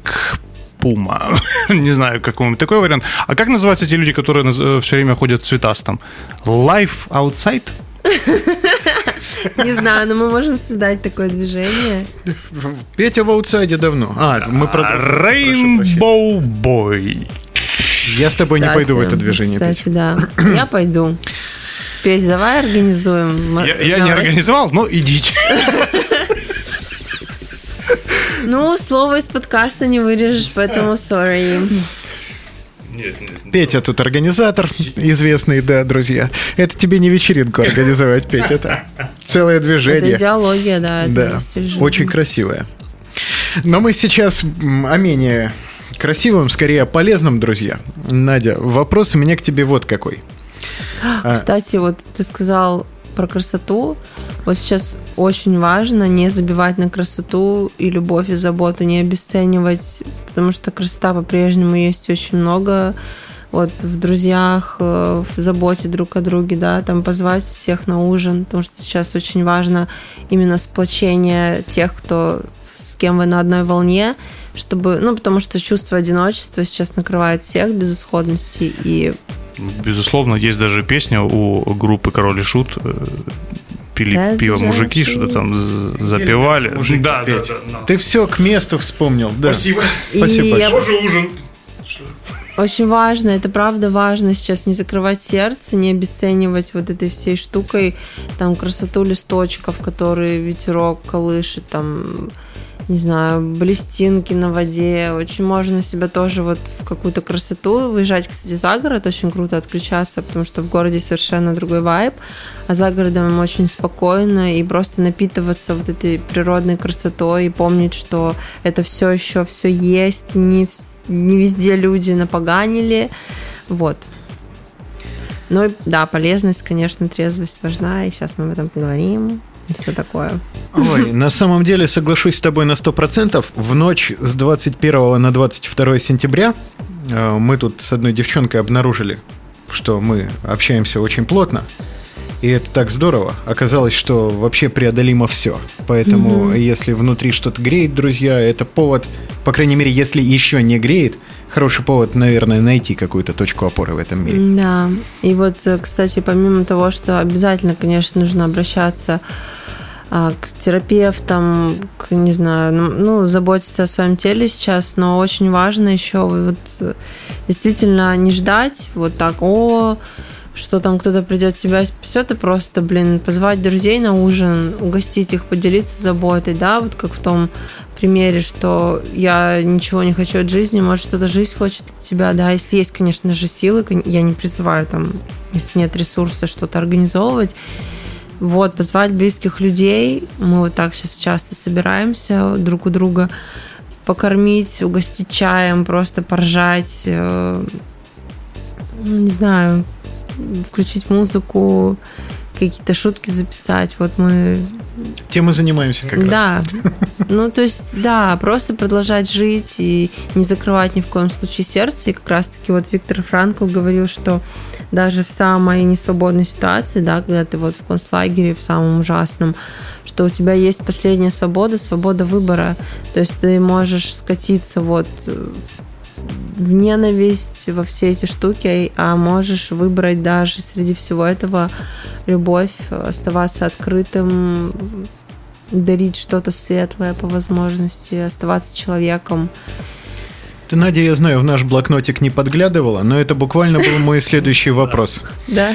Puma. не знаю, какой такой вариант. А как называются те люди, которые все время ходят в цветастом? Life Outside? Не знаю, но мы можем создать такое движение. Петя в аутсайде давно. А, мы про... Rainbow Boy. Я с тобой кстати, не пойду в это движение. Кстати, Петя. да. Я пойду. Петь, давай организуем. Я, я не организовал, но идите. Ну, слово из подкаста не вырежешь, поэтому sorry. Нет, нет, нет. Петя тут организатор, известный, да, друзья. Это тебе не вечеринку организовать, Петя, это целое движение. Это идеология, да, это да, очень красивая. Но мы сейчас о менее красивом, скорее о полезном, друзья. Надя, вопрос у меня к тебе вот какой. А. Кстати, вот ты сказал про красоту. Вот сейчас очень важно не забивать на красоту и любовь и заботу, не обесценивать, потому что красота по-прежнему есть очень много вот в друзьях, э, в заботе друг о друге, да, там позвать всех на ужин, потому что сейчас очень важно именно сплочение тех, кто с кем вы на одной волне, чтобы, ну, потому что чувство одиночества сейчас накрывает всех безысходности и Безусловно, есть даже песня у группы Король и Шут э, пили Раз пиво мужики, что-то там запивали. Да, да, да, да. Ты все к месту вспомнил. Да. Спасибо. И Спасибо большое. Тоже ужин. Очень важно, это правда важно сейчас не закрывать сердце, не обесценивать вот этой всей штукой, там красоту листочков, которые ветерок колышет, там не знаю, блестинки на воде. Очень можно себя тоже вот в какую-то красоту выезжать, кстати, за город очень круто отключаться, потому что в городе совершенно другой вайб, а за городом очень спокойно и просто напитываться вот этой природной красотой и помнить, что это все еще все есть, не, не везде люди напоганили. Вот. Ну, да, полезность, конечно, трезвость важна, и сейчас мы об этом поговорим все такое. Ой, на самом деле соглашусь с тобой на 100%. В ночь с 21 на 22 сентября э, мы тут с одной девчонкой обнаружили, что мы общаемся очень плотно. И это так здорово. Оказалось, что вообще преодолимо все. Поэтому, mm-hmm. если внутри что-то греет, друзья, это повод, по крайней мере, если еще не греет, хороший повод, наверное, найти какую-то точку опоры в этом мире. Да. И вот, э, кстати, помимо того, что обязательно, конечно, нужно обращаться а, к терапевтам, к, не знаю, ну, ну, заботиться о своем теле сейчас, но очень важно еще вот действительно не ждать вот так, о, что там кто-то придет тебя спасет, и просто, блин, позвать друзей на ужин, угостить их, поделиться заботой, да, вот как в том примере, что я ничего не хочу от жизни, может, что-то жизнь хочет от тебя, да, если есть, конечно же, силы, я не призываю там, если нет ресурса что-то организовывать, вот, позвать близких людей, мы вот так сейчас часто собираемся друг у друга, покормить, угостить чаем, просто поржать, э, ну, не знаю, включить музыку, какие-то шутки записать. Вот мы... Тем мы занимаемся как раз. Да. Ну, то есть, да, просто продолжать жить и не закрывать ни в коем случае сердце. И как раз-таки вот Виктор Франкл говорил, что даже в самой несвободной ситуации, да, когда ты вот в концлагере, в самом ужасном, что у тебя есть последняя свобода, свобода выбора. То есть ты можешь скатиться вот в ненависть во все эти штуки, а можешь выбрать даже среди всего этого любовь, оставаться открытым, дарить что-то светлое по возможности, оставаться человеком. Ты, Надя, я знаю, в наш блокнотик не подглядывала, но это буквально был мой следующий вопрос. Да.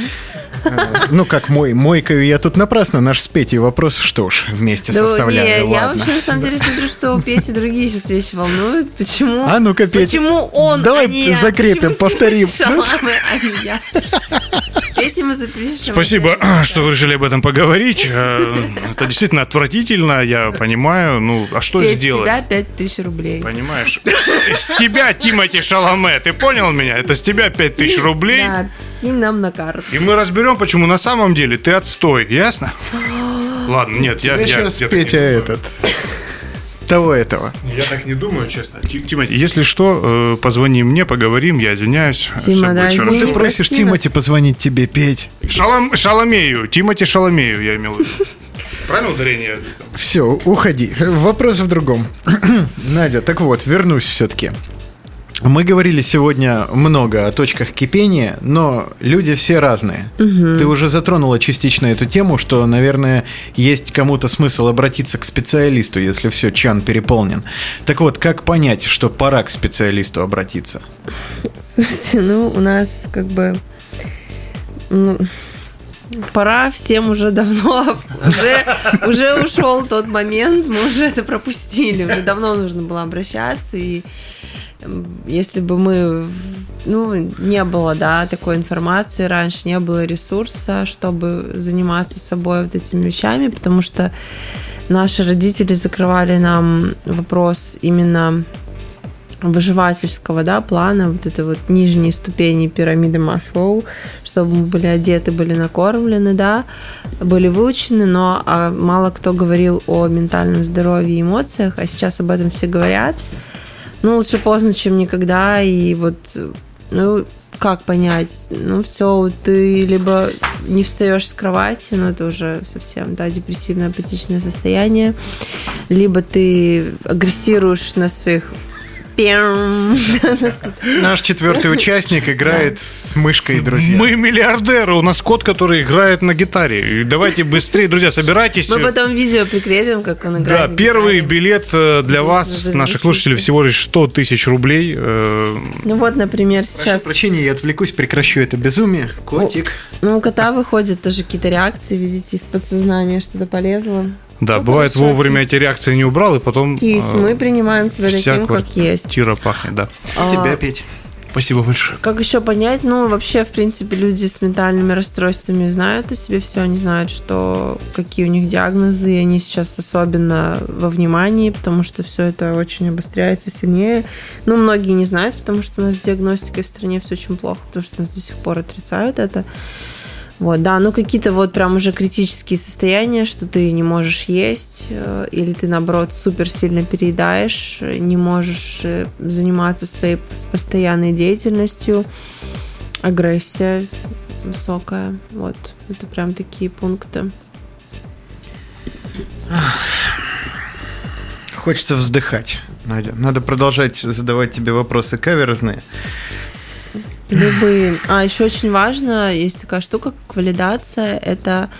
Ну, как мой, мойкаю я тут напрасно. Наш с Петей вопрос, что ж, вместе да, составляю. Не, я вообще, на самом деле, смотрю, что у Пети другие сейчас вещи волнуют. Почему? А ну-ка, Петя. Почему он, Давай а не я? закрепим, Почему повторим. Шаламы, а не я? Петей мы запишем. Спасибо, что вы решили об этом поговорить. Э, это действительно отвратительно, я понимаю. Ну, а что Петь, сделать? с тебя 5000 рублей. Понимаешь? С тебя, Тимати Шаломе, ты понял меня? Это с тебя 5000 рублей. Да, скинь нам на карту. И мы разберем, почему на самом деле ты отстой, ясно? Ладно, нет, я... Я сейчас Петя этот... Того этого. Я так не думаю, честно. Ти- Тимати, если что, э, позвони мне, поговорим, я извиняюсь. Тима, да, извини. Ты просишь прости Тимати нас. позвонить тебе, Петь. Шалом, Шаломею, Тимати Шаломею, я имел в виду. Правильно ударение? Все, уходи. Вопрос в другом. Надя, так вот, вернусь все-таки. Мы говорили сегодня много о точках кипения, но люди все разные. Ты уже затронула частично эту тему, что, наверное, есть кому-то смысл обратиться к специалисту, если все, чан переполнен. Так вот, как понять, что пора к специалисту обратиться? Слушайте, ну, у нас как бы... ну, пора всем уже давно, уже, уже ушел тот момент, мы уже это пропустили, уже давно нужно было обращаться, и если бы мы, ну, не было, да, такой информации раньше, не было ресурса, чтобы заниматься собой вот этими вещами, потому что наши родители закрывали нам вопрос именно выживательского да, плана, вот это вот нижние ступени пирамиды Маслоу, чтобы мы были одеты, были накормлены, да, были выучены, но а, мало кто говорил о ментальном здоровье и эмоциях, а сейчас об этом все говорят. Ну, лучше поздно, чем никогда, и вот, ну, как понять? Ну, все, ты либо не встаешь с кровати, но это уже совсем, да, депрессивное, апатичное состояние, либо ты агрессируешь на своих. Наш четвертый участник играет с мышкой, друзья. Мы миллиардеры, у нас кот, который играет на гитаре. И давайте быстрее, друзья, собирайтесь. Мы потом видео прикрепим, как он Да, играет. на первый билет э, для вас, наших слушателей, всего лишь 100 тысяч рублей. Э, Ну вот, например, Прошу сейчас... прощения, я отвлекусь, прекращу это безумие. Котик. Ну, у кота выходят тоже какие-то реакции, видите, из подсознания что-то полезло. Да, Ну, бывает, хорошо, вовремя кис. эти реакции не убрал, и потом... Кись, э, мы принимаем тебя таким, как есть. квартира пахнет, да. А, Тебя, Петь. Спасибо большое. Как еще понять? Ну, вообще, в принципе, люди с ментальными расстройствами знают о себе все, они знают, что какие у них диагнозы, и они сейчас особенно во внимании, потому что все это очень обостряется сильнее. Ну, многие не знают, потому что у нас с диагностикой в стране все очень плохо, потому что нас до сих пор отрицают это. Вот, да, ну какие-то вот прям уже критические состояния, что ты не можешь есть, э, или ты, наоборот, супер сильно переедаешь, не можешь э, заниматься своей постоянной деятельностью, агрессия высокая, вот, это прям такие пункты. Хочется вздыхать, Надя. Надо продолжать задавать тебе вопросы каверзные. Любые. А еще очень важно, есть такая штука, как валидация. Это,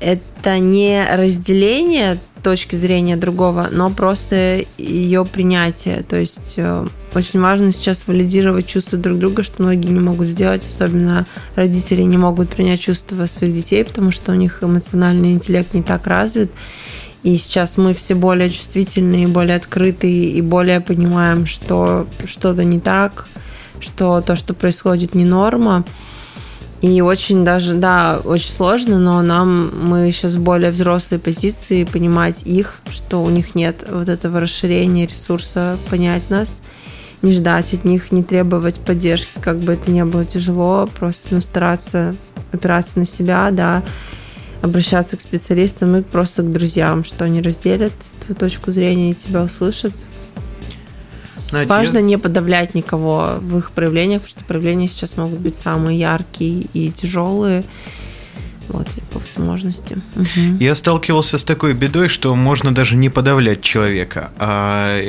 это не разделение точки зрения другого, но просто ее принятие. То есть э, очень важно сейчас валидировать чувства друг друга, что многие не могут сделать, особенно родители не могут принять чувства своих детей, потому что у них эмоциональный интеллект не так развит. И сейчас мы все более чувствительные, более открытые и более понимаем, что что-то не так, что то, что происходит, не норма. И очень даже, да, очень сложно, но нам, мы сейчас в более взрослой позиции понимать их, что у них нет вот этого расширения ресурса понять нас, не ждать от них, не требовать поддержки, как бы это ни было тяжело, просто ну, стараться опираться на себя, да, обращаться к специалистам и просто к друзьям, что они разделят твою точку зрения и тебя услышат. Знаете, Важно не подавлять никого в их проявлениях, потому что проявления сейчас могут быть самые яркие и тяжелые. Вот, по возможности. Угу. Я сталкивался с такой бедой, что можно даже не подавлять человека, а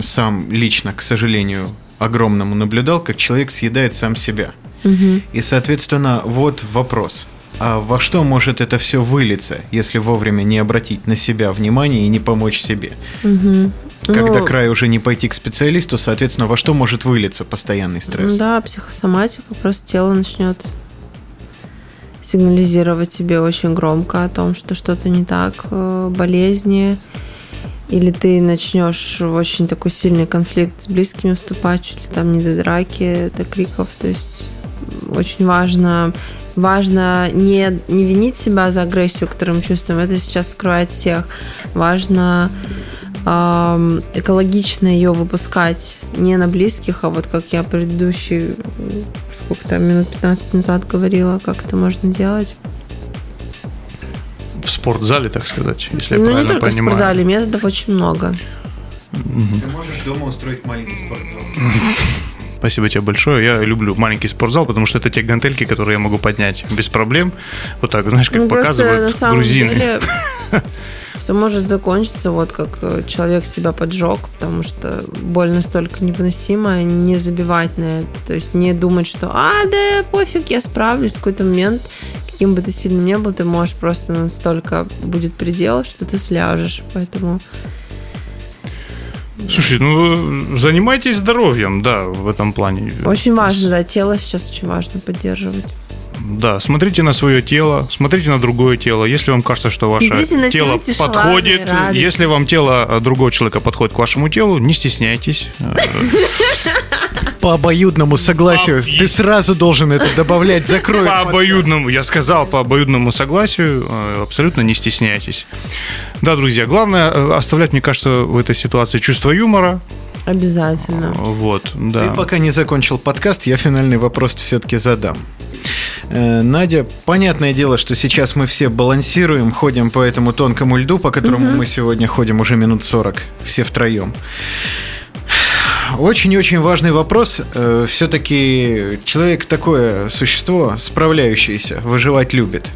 сам лично, к сожалению, огромному наблюдал, как человек съедает сам себя. Угу. И, соответственно, вот вопрос. А во что может это все вылиться, если вовремя не обратить на себя внимание и не помочь себе? Угу. Когда ну, край уже не пойти к специалисту, соответственно, во что может вылиться постоянный стресс? Да, психосоматика, просто тело начнет сигнализировать себе очень громко о том, что что-то не так, э, болезни, или ты начнешь в очень такой сильный конфликт с близкими вступать, чуть ли там не до драки, до криков, то есть очень важно Важно не, не винить себя за агрессию, которую мы чувствуем. Это сейчас скрывает всех. Важно э, экологично ее выпускать не на близких, а вот как я предыдущий, сколько там, минут 15 назад говорила, как это можно делать. В спортзале, так сказать, если ну, я правильно не только понимаю. в спортзале, методов очень много. Ты можешь дома устроить маленький спортзал. Спасибо тебе большое. Я люблю маленький спортзал, потому что это те гантельки, которые я могу поднять без проблем. Вот так, знаешь, как ну, показывают на самом грузины. Деле все может закончиться вот как э, человек себя поджег, потому что боль настолько невыносимая, не забивать на это, то есть не думать, что а, да, пофиг, я справлюсь в какой-то момент, каким бы ты сильным ни был, ты можешь просто настолько будет предел, что ты сляжешь, поэтому Слушай, ну занимайтесь здоровьем, да, в этом плане. Очень важно, да, тело сейчас очень важно поддерживать. Да, смотрите на свое тело, смотрите на другое тело. Если вам кажется, что ваше тело подходит, если вам тело другого человека подходит к вашему телу, не стесняйтесь. По обоюдному согласию. По... Ты сразу должен это добавлять, закрой. По обоюдному, я сказал, по обоюдному согласию, э, абсолютно не стесняйтесь. Да, друзья, главное э, оставлять, мне кажется, в этой ситуации чувство юмора, Обязательно. Вот, да. Ты пока не закончил подкаст, я финальный вопрос все-таки задам. Э, Надя, понятное дело, что сейчас мы все балансируем, ходим по этому тонкому льду, по которому угу. мы сегодня ходим уже минут 40, все втроем. Очень-очень важный вопрос. Э, Все-таки человек такое существо, справляющееся, выживать любит.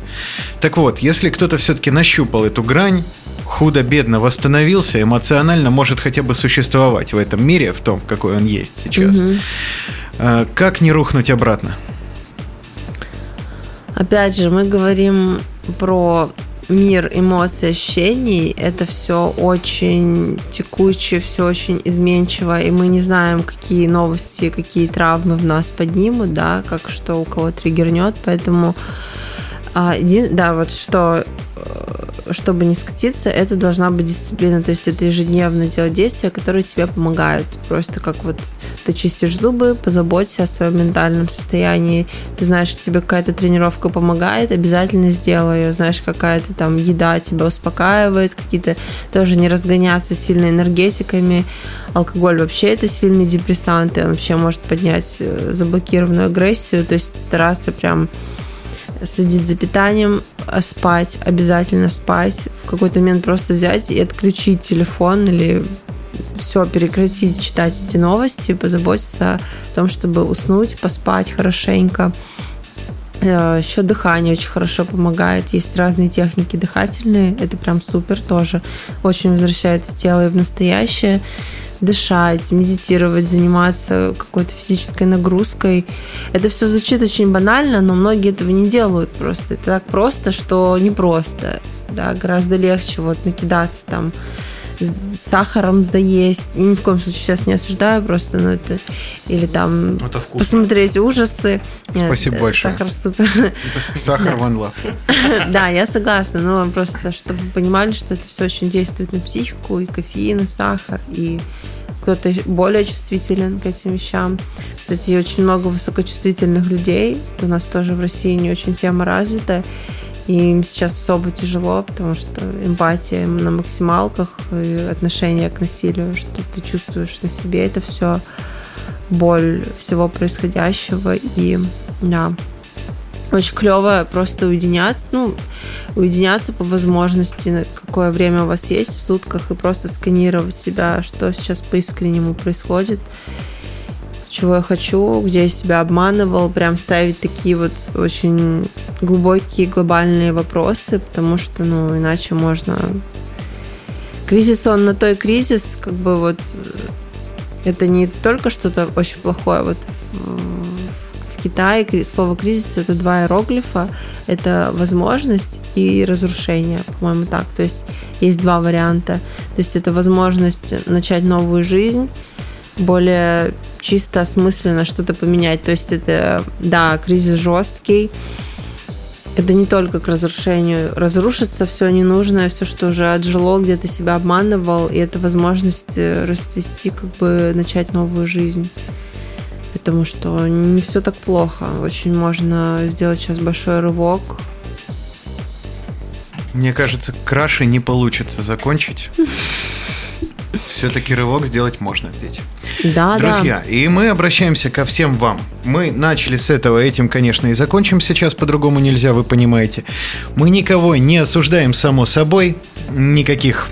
Так вот, если кто-то все-таки нащупал эту грань, худо-бедно восстановился, эмоционально может хотя бы существовать в этом мире, в том, какой он есть сейчас. Угу. Как не рухнуть обратно? Опять же, мы говорим про мир эмоций, ощущений, это все очень текучее, все очень изменчиво, и мы не знаем, какие новости, какие травмы в нас поднимут, да, как что у кого триггернет, поэтому а, да, вот что Э, чтобы не скатиться, это должна быть дисциплина. То есть это ежедневное делать действия, которые тебе помогают. Просто как вот ты чистишь зубы, позаботься о своем ментальном состоянии. Ты знаешь, тебе какая-то тренировка помогает, обязательно сделай ее. Знаешь, какая-то там еда тебя успокаивает, какие-то тоже не разгоняться сильно энергетиками. Алкоголь вообще это сильный депрессант, и он вообще может поднять э, заблокированную агрессию. То есть стараться прям следить за питанием, а спать, обязательно спать. В какой-то момент просто взять и отключить телефон или все прекратить читать эти новости, позаботиться о том, чтобы уснуть, поспать хорошенько. Э, Еще дыхание очень хорошо помогает. Есть разные техники дыхательные. Это прям супер тоже. Очень возвращает в тело и в настоящее. Дышать, медитировать, заниматься какой-то физической нагрузкой. Это все звучит очень банально, но многие этого не делают просто. Это так просто, что непросто. Да, гораздо легче вот накидаться там с сахаром заесть. И ни в коем случае сейчас не осуждаю, просто, ну это... Или там Это вкусно. посмотреть ужасы. Нет, Спасибо э, большое. Сахар супер. Сахар one love. Да, я согласна, но просто, чтобы вы понимали, что это все очень действует на психику, и кофеин, и сахар, и кто-то более чувствителен к этим вещам. Кстати, очень много высокочувствительных людей. У нас тоже в России не очень тема развита. И им сейчас особо тяжело, потому что эмпатия на максималках и отношение к насилию, что ты чувствуешь на себе это все, боль всего происходящего. И да, очень клево просто уединяться, ну, уединяться по возможности, на какое время у вас есть в сутках, и просто сканировать себя, что сейчас по-искреннему происходит, чего я хочу, где я себя обманывал, прям ставить такие вот очень глубокие глобальные вопросы, потому что, ну, иначе можно... Кризис, он на то и кризис, как бы вот э, это не только что-то очень плохое, вот в, Китае слово кризис это два иероглифа, это возможность и разрушение, по-моему, так. То есть есть два варианта. То есть это возможность начать новую жизнь, более чисто, осмысленно что-то поменять. То есть это, да, кризис жесткий, это не только к разрушению. Разрушится все ненужное, все, что уже отжило, где ты себя обманывал, и это возможность э, расцвести, как бы начать новую жизнь. Потому что не все так плохо. Очень можно сделать сейчас большой рывок. Мне кажется, краши не получится закончить. Все-таки рывок сделать можно, Петь. Да, Друзья, и мы обращаемся ко всем вам. Мы начали с этого, этим, конечно, и закончим сейчас, по-другому нельзя, вы понимаете. Мы никого не осуждаем, само собой, никаких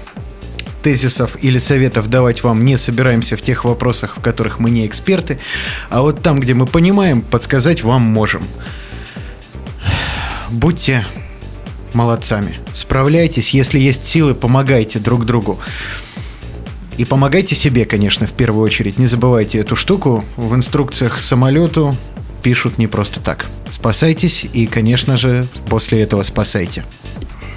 тезисов или советов давать вам не собираемся в тех вопросах, в которых мы не эксперты, а вот там, где мы понимаем, подсказать вам можем. Будьте молодцами, справляйтесь, если есть силы, помогайте друг другу. И помогайте себе, конечно, в первую очередь. Не забывайте эту штуку. В инструкциях к самолету пишут не просто так. Спасайтесь и, конечно же, после этого спасайте.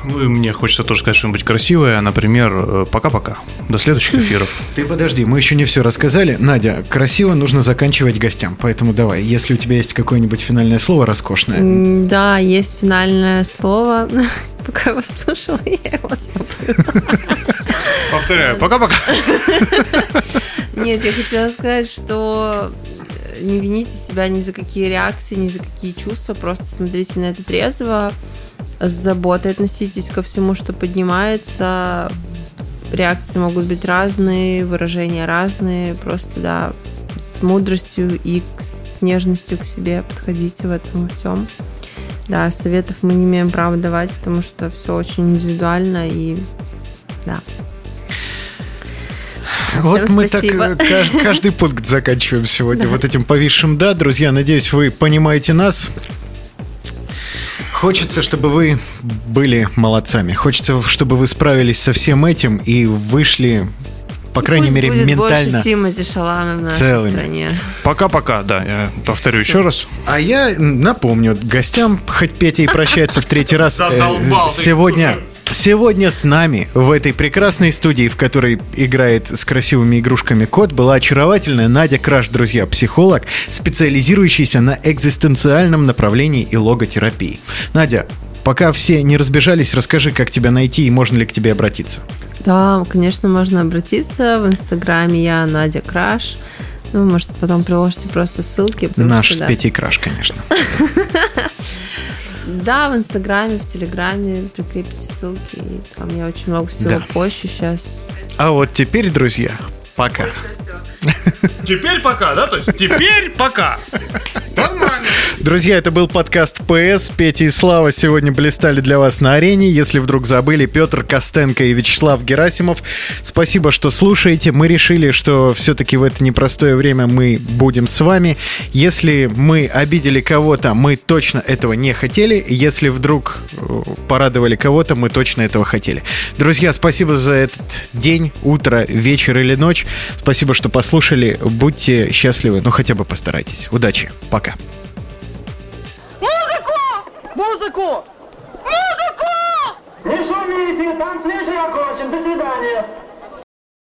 Ну и мне хочется тоже сказать что-нибудь красивое. Например, э, пока-пока. До следующих эфиров. Ты подожди, мы еще не все рассказали. Надя, красиво нужно заканчивать гостям, поэтому давай, если у тебя есть какое-нибудь финальное слово роскошное. Да, есть финальное слово. Пока я вас слушала, я его забыла. Повторяю, пока-пока. Нет, я хотела сказать, что не вините себя ни за какие реакции, ни за какие чувства, просто смотрите на это трезво, с заботой относитесь ко всему, что поднимается. Реакции могут быть разные, выражения разные, просто, да, с мудростью и с нежностью к себе подходите в этом всем. Да, советов мы не имеем права давать, потому что все очень индивидуально и да. Вот Всем мы спасибо. так кажд- каждый пункт заканчиваем сегодня вот этим повисшим «да». Друзья, надеюсь, вы понимаете нас. Хочется, чтобы вы были молодцами. Хочется, чтобы вы справились со всем этим и вышли, по крайней Пусть мере, будет ментально. больше Тимати Шалана в нашей целыми. стране. Пока-пока, да. Я повторю еще раз. А я напомню гостям, хоть Петя и прощается в третий раз, э, Задолбал сегодня, сегодня с нами в этой прекрасной студии, в которой играет с красивыми игрушками кот, была очаровательная Надя Краш, друзья, психолог, специализирующийся на экзистенциальном направлении и логотерапии. Надя, пока все не разбежались, расскажи, как тебя найти и можно ли к тебе обратиться. Да, конечно, можно обратиться. В Инстаграме я Надя Краш. Ну, может, потом приложите просто ссылки. Наш что, с да. Петей Краш, конечно. Да, в Инстаграме, в Телеграме прикрепите ссылки. И там я очень много всего Да. пощу сейчас. А вот теперь, друзья, пока. Теперь пока, да? То есть теперь пока. Нормально. Друзья, это был подкаст ПС. Петя и Слава сегодня блистали для вас на арене. Если вдруг забыли, Петр Костенко и Вячеслав Герасимов. Спасибо, что слушаете. Мы решили, что все-таки в это непростое время мы будем с вами. Если мы обидели кого-то, мы точно этого не хотели. Если вдруг э, порадовали кого-то, мы точно этого хотели. Друзья, спасибо за этот день, утро, вечер или ночь. Спасибо, что послушали. Будьте счастливы. Ну, хотя бы постарайтесь. Удачи. Пока. Музыку! Музыку! Не шумите, танцующая